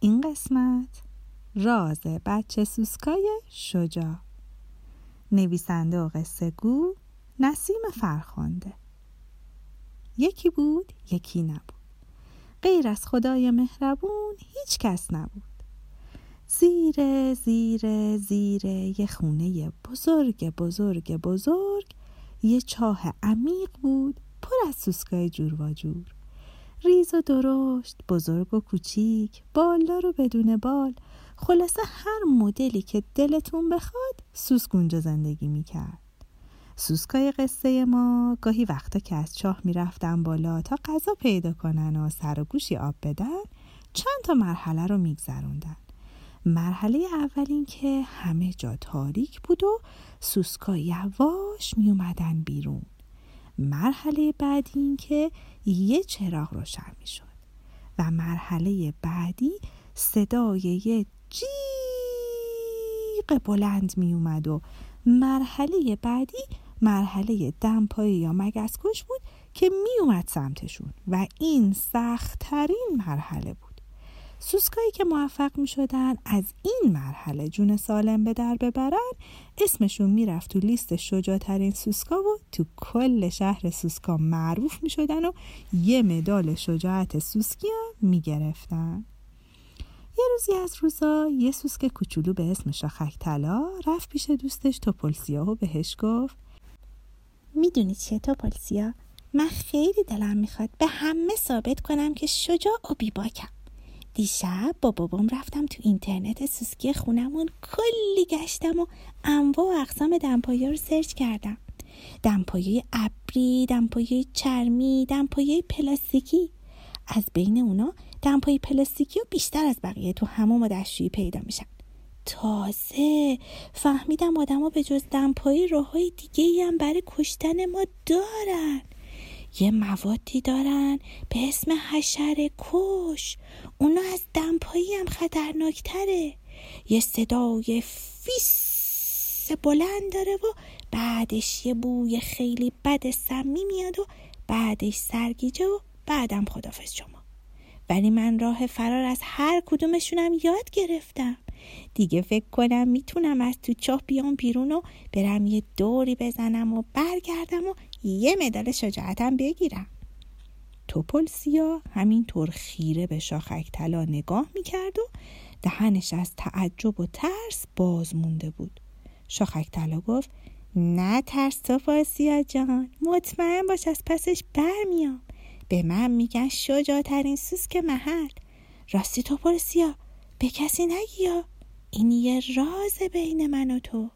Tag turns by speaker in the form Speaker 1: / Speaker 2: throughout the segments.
Speaker 1: این قسمت راز بچه سوسکای شجاع. نویسنده و قصه گو نسیم فرخانده یکی بود یکی نبود. غیر از خدای مهربون هیچ کس نبود. زیر زیر زیر یه خونه بزرگ بزرگ بزرگ یه چاه عمیق بود پر از سوسکای جور و جور. ریز و درشت بزرگ و کوچیک بالدار و بدون بال. خلاصه هر مدلی که دلتون بخواد سوسک اونجا زندگی می‌کرد. سوسکای قصه ما گاهی وقتا که از چاه می‌رفتن بالا تا غذا پیدا کنن و سر و گوشی آب بدن چند تا مرحله رو میگذروندن. مرحله اول این که همه جا تاریک بود و سوسکا یواش می اومدن بیرون. مرحله بعدی این که یه چراغ روشن می شد و مرحله بعدی صدای یه جیغ بلند می اومد و مرحله بعدی مرحله دمپایی یا مگسکش بود که می اومد سمتشون و این سختترین مرحله بود. سوسکایی که موفق می شدن از این مرحله جون سالم به در ببرن اسمشون می‌رفت تو لیست شجاعترین سوسکا و تو کل شهر سوسکا معروف می شدن و یه مدال شجاعت سوسکی هم می گرفتن. یه روزی از روزا یه سوسک کوچولو به اسم شاخک طلا رفت پیش دوستش توپلسیا و بهش گفت
Speaker 2: می‌دونی چیه توپلسیا من خیلی دلم می‌خواد به همه ثابت کنم که شجاع و بیباکم دیشب با بابام رفتم تو اینترنت سوسکی خونمون کلی گشتم و انواع و اقسام دمپایی رو سرچ کردم. دمپایی ابری دمپایی چرمی دمپایی پلاستیکی. از بین اونا دمپایی پلاستیکی و بیشتر از بقیه تو هموم و دستشویی پیدا میشن. تازه فهمیدم آدما به جز دمپایی راههای دیگه هم برای کشتن ما دارن. یه موادی دارن به اسم حشره کش اونا از دمپایی هم خطرناکتره. یه صدای فیس بلند داره و بعدش یه بوی خیلی بد سمی میاد و بعدش سرگیجه و بعدم خدافز شما. ولی من راه فرار از هر کدومشونم یاد گرفتم. دیگه فکر کنم می‌تونم از تو چاه بیام بیرون و برم یه دوری بزنم و برگردم و یه مدال شجاعتم بگیرم. توپلسیا همینطور خیره به شاخک طلا نگاه می‌کرد و دهنش از تعجب و ترس باز مونده بود. شاخک طلا گفت نه ترس توپلسیا جان مطمئن باش از پسش برمیام. به من میگن شجاعترین سوسک محل. راستی توپلسیا به کسی نگی یا؟ این یه راز بین من و تو.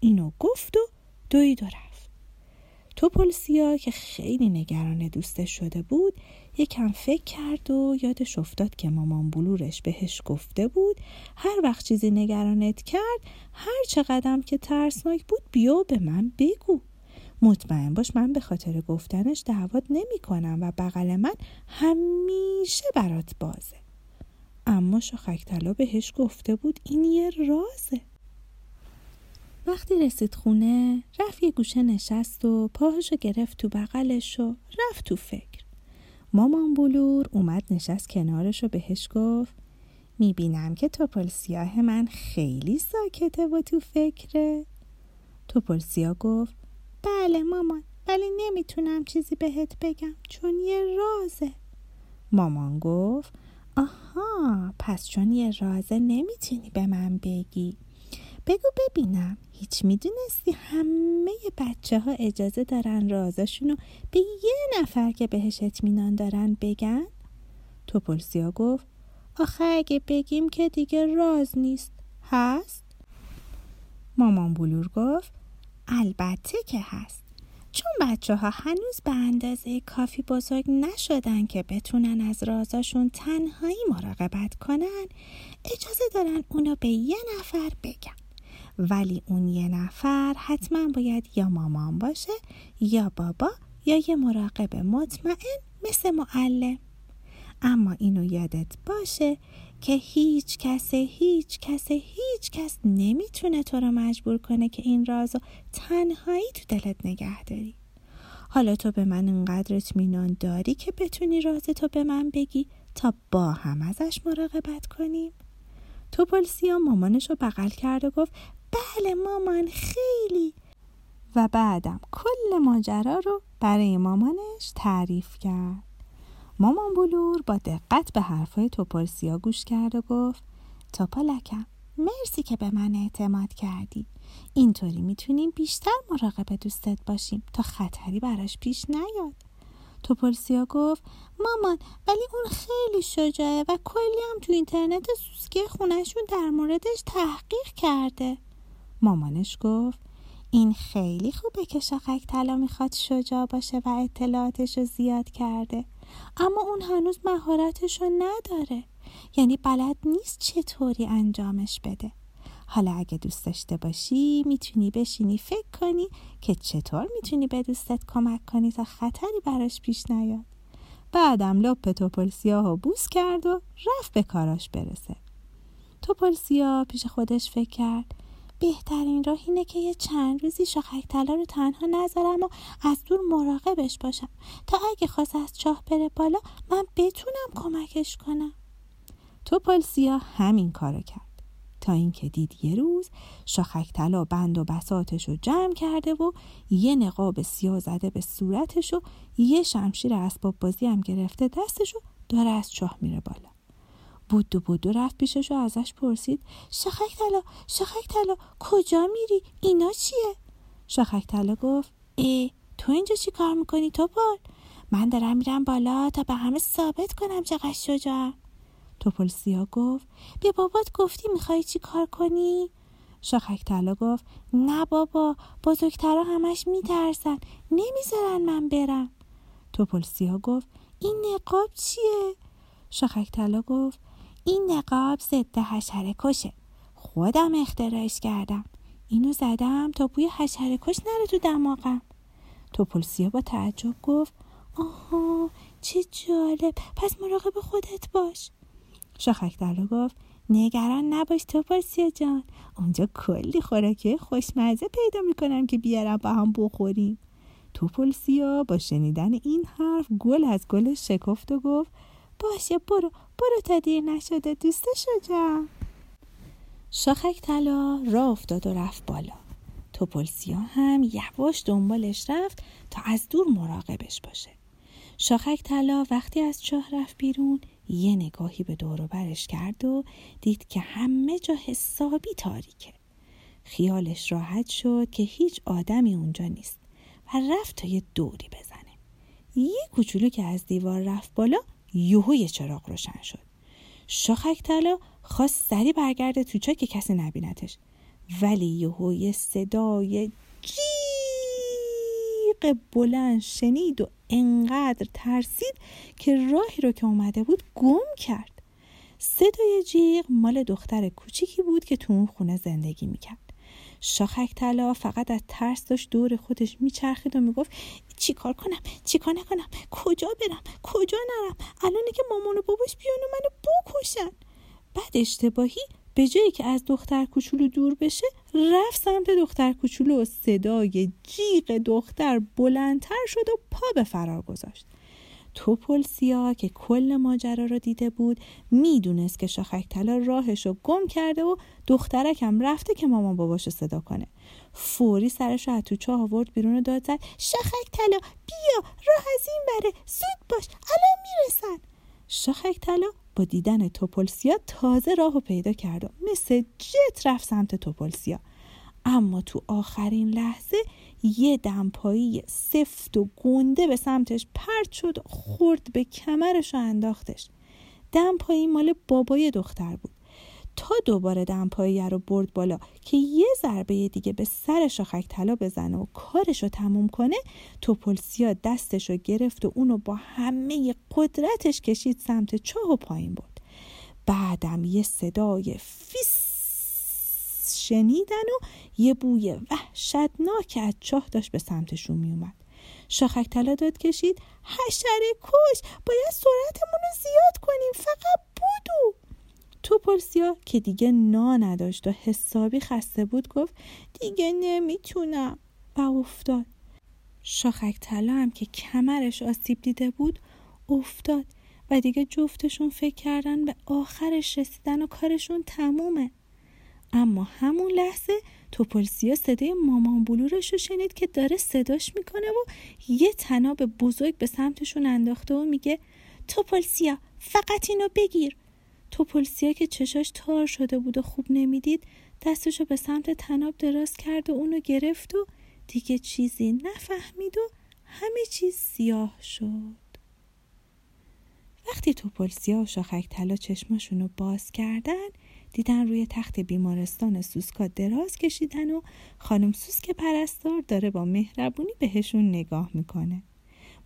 Speaker 2: اینو گفت و دوید و رفت. توپلسیا که خیلی نگران دوستش شده بود یکم فکر کرد و یادش افتاد که مامان بلورش بهش گفته بود هر وقت چیزی نگرانت کرد هر چه قدم که ترسناک بود بیا به من بگو. مطمئن باش من به خاطر گفتنش دعوت نمی کنم و بغل من همیشه برات بازه. اما شاخک طلا بهش گفته بود این یه رازه. وقتی رسید خونه رفت یه گوشه نشست و پاهشو گرفت تو بغلش و رفت تو فکر. مامان بلور اومد نشست کنارش و بهش گفت می‌بینم که توپل سیاه من خیلی ساکته و تو فکره. توپل سیاه گفت بله مامان ولی نمی‌تونم چیزی بهت بگم چون یه رازه. مامان گفت آها پس چون یه رازه نمی‌تونی به من بگی. بگو ببینم. هیچ می‌دونستی همه بچه ها اجازه دارن رازشونو به یه نفر که بهش اطمینان دارن بگن؟ توپلسیا گفت آخه اگه بگیم که دیگه راز نیست هست؟ مامان بلور گفت البته که هست چون بچه ها هنوز به اندازه کافی بزرگ نشدن که بتونن از رازاشون تنهایی مراقبت کنن اجازه دارن اونو به یه نفر بگن ولی اون یه نفر حتما باید یا مامان باشه یا بابا یا یه مراقب مطمئن مثل معلم. اما اینو یادت باشه که هیچ کس هیچ کس هیچ کس نمی‌تونه تو رو مجبور کنه که این رازو تنهایی تو دلت نگه داری. حالا تو به من انقدر اطمینان داری که بتونی راز تو به من بگی
Speaker 1: تا با هم ازش مراقبت کنیم؟ توپلسیا مامانش رو بغل کرد و گفت بله مامان خیلی. و بعدم کل ماجرا رو برای مامانش تعریف کرد. مامان بلور با دقت به حرفای توپلسیا گوش کرد و گفت توپلکم مرسی که به من اعتماد کردی. اینطوری می‌تونیم بیشتر مراقب دوستت باشیم تا خطری براش پیش نیاد. توپلسیا گفت مامان ولی اون خیلی شجاعه و کلی هم تو اینترنت سوسکی خونشون در موردش تحقیق کرده. مامانش گفت این خیلی خوبه که شاخک طلا می‌خواد شجاع باشه و اطلاعاتش رو زیاد کرده. اما اون هنوز مهارتش رو نداره. یعنی بلد نیست چطوری انجامش بده. حالا اگه دوست داشته باشی می‌تونی بشینی فکر کنی که چطور می‌تونی به دوستت کمک کنی تا خطری براش پیش نیاد. بعدم لپ توپل سیاه و بوس کرد و رفت به کاراش برسه. توپل سیاه پیش خودش فکر کرد. بهترین راه اینه که یه چند روزی شاخک طلا رو تنها نذارم و از دور مراقبش باشم. تا اگه خواست از چاه بره بالا من بتونم کمکش کنم. توپل سیاه همین کارو کرد. تا اینکه دید یه روز شاخک طلا بند و بساتش رو جمع کرده و یه نقاب سیاه زده به صورتش و یه شمشیر اسباب بازی هم گرفته دستش و داره از چاه میره بالا. بود و بود و رفت پیشش و ازش پرسید شاخک طلا شاخک طلا کجا میری؟ اینا چیه؟ شاخک طلا گفت ای تو اینجا چی کار می‌کنی تو پل من دارم میرم بالا تا به همه ثابت کنم چقدر شجاعم. توپل سیا گفت به بابات گفتی می‌خوای چی کار کنی؟ شاخک طلا گفت نه بابا بزرگترا همش میترسن نمی‌ذارن من برم. توپل سیا گفت این نقاب چیه؟ شاخک طلا گفت این نقاب ضد حشره کشه. خودم اختراعش کردم. اینو زدم تا بوی حشره کش نره تو دماغم. توپلسیا با تعجب گفت آها چه جالب. پس مراقب خودت باش. شاخک گفت نگران نباش تو پرسیا جان. اونجا کلی خوراکی خوشمزه پیدا می‌کنم که بیارم با هم بخوریم. تو پلسیا با شنیدن این حرف گل از گل شکفت و گفت باشه برو. برو تا دیر نشده. دوست شجم شاخک طلا راه افتاد و رفت بالا. توپلسیا هم یواش دنبالش رفت تا از دور مراقبش باشه. شاخک طلا وقتی از چاه رفت بیرون یه نگاهی به دور برش کرد و دید که همه جا حسابی تاریکه. خیالش راحت شد که هیچ آدمی اونجا نیست و رفت تا یه دوری بزنه. یه کوچولو که از دیوار رفت بالا یهو یه چراغ روشن شد. شاخک طلا خواست سری برگرده تو چا که کسی نبینتش. ولی یهو یه صدای جیغ بلند شنید و انقدر ترسید که راهی رو که اومده بود گم کرد. صدای جیغ مال دختر کوچیکی بود که تو اون خونه زندگی می‌کرد. شاخک طلا فقط از ترس داشت دور خودش میچرخید و می‌گفت چیکار کنم؟ چیکار نکنم؟ کجا برم؟ کجا نرم؟ الانه که مامان و باباش بیان و منو بکشن. بعد اشتباهی به جایی که از دختر کوچولو دور بشه رفت سمت دختر کوچولو و صدای جیغ دختر بلندتر شد و پا به فرار گذاشت. توپل سیا که کل ماجرا رو دیده بود می‌دونست که شاخک طلا راهش رو گم کرده و دخترکم رفته که مامان باباشو صدا کنه. فوری سرش رو از تو چاه آورد بیرون و داد زد شاخک طلا بیا راه از این بره زود باش الان می‌رسن. شاخک طلا با دیدن توپلسیا تازه راهو پیدا کرد و مثل جت رفت سمت توپلسیا اما تو آخرین لحظه یه دمپایی سفت و گنده به سمتش پرت شد خورد به کمرش و انداختش. دمپایی مال بابای دختر بود. تا دوباره دمپایی رو برد بالا که یه ضربه دیگه به سر شاخک طلا بزنه و کارش رو تموم کنه توپلسیا دستش رو گرفت و اونو با همه قدرتش کشید سمت چاه و پایین برد. بعدم یه صدای فیس شنیدن و یه بوی وحشتناک از چاه داشت به سمتشون میومد شاخک طلا داد کشید حشره کش باید سرعتمون رو زیاد کنیم فقط بودو. توپلسیا که دیگه نا نداشت و حسابی خسته بود گفت دیگه نمی‌تونم. و افتاد. شاخک طلا هم که کمرش آسیب دیده بود افتاد و دیگه جفتشون فکر کردن به آخرش رسیدن و کارشون تمومه. اما همون لحظه توپلسیا صدای مامان بلورش رو شنید که داره صداش می‌کنه و یه تناب بزرگ به سمتشون انداخته و میگه توپلسیا فقط اینو بگیر. توپلسیا که چشاش تار شده بود و خوب نمی‌دید دستشو به سمت تناب دراز کرد و اونو گرفت و دیگه چیزی نفهمید و همه چیز سیاه شد. وقتی توپلسیا و شاخک طلا چشماشون رو باز کردن دیدن روی تخت بیمارستان سوسکا دراز کشیدن و خانم سوسک پرستار داره با مهربونی بهشون نگاه می‌کنه.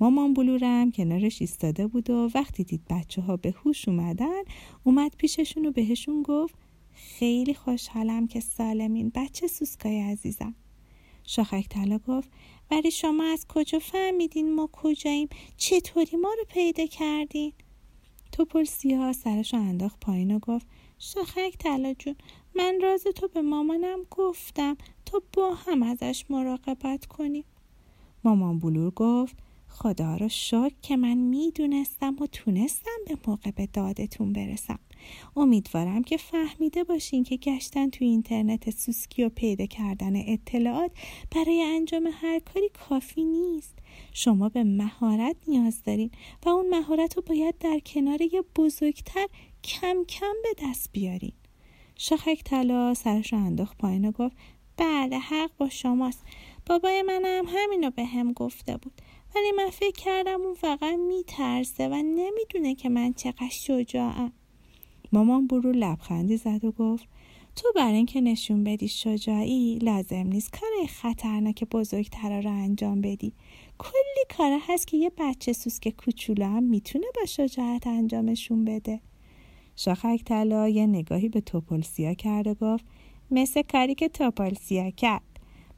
Speaker 1: مامان بلورم کنارش ایستاده بود و وقتی دید بچه ها به هوش اومدن اومد پیششون و بهشون گفت خیلی خوشحالم که سالمین بچه سوسکای عزیزم. شاخک طلا گفت ولی شما از کجا فهمیدین ما کجاییم؟ چطوری ما رو پیدا کردین؟ توپل سیاه سرش انداخت پایین و گفت شاخک طلا جون. من راز تو به مامانم گفتم. تا با هم ازش مراقبت کنیم مامان بلور گفت خدا رو شکر که من می‌دونستم و تونستم به موقع به دادتون برسم. امیدوارم که فهمیده باشین که گشتن تو اینترنت سوسکی و پیدا کردن اطلاعات برای انجام هر کاری کافی نیست. شما به مهارت نیاز دارین و اون مهارت رو باید در کنار یه بزرگتر کم کم به دست بیارین. شاخک طلا سرش رو انداخت پایین و گفت بله حق با شماست. بابای منم همینو به هم گفته بود. ولی من فکر کردم اون فقط میترسه و نمی‌دونه که من چقدر شجاعم. مامان برو لبخندی زد و گفت تو برای اینکه نشون بدی شجاعی لازم نیست کار خطرناک بزرگتر رو انجام بدی. کلی کار هست که یه بچه سوسک کوچولو هم می‌تونه با شجاعت انجامشون بده. شاخک طلا یه نگاهی به توپلسیا کرد و گفت مثل کاری که توپلسیا کرد.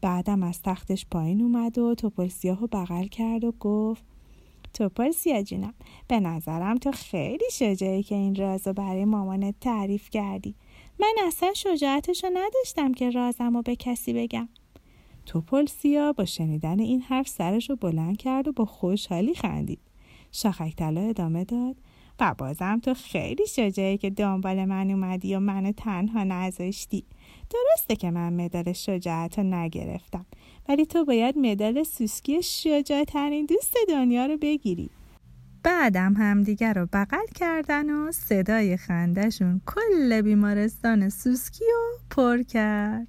Speaker 1: بعدم از تختش پایین اومد و توپلسیاه رو بغل کرد و گفت توپلسیا جونم به نظرم تو خیلی شجاعی که این رازو برای مامانت تعریف کردی. من اصلا شجاعتشو نداشتم که رازم رو به کسی بگم. توپلسیا با شنیدن این حرف سرش رو بلند کرد و با خوشحالی خندید. شاخک طلا ادامه داد و بازم تو خیلی شجاعی که دنبال من اومدی و منو تنها نذاشتی. درسته که من مدال شجاعت رو نگرفتم ولی تو باید مدال سوسکی شجاعترین دوست دنیا رو بگیری. بعدم همدیگر رو بغل کردن و صدای خندهشون کل بیمارستان سوسکی رو پر کرد.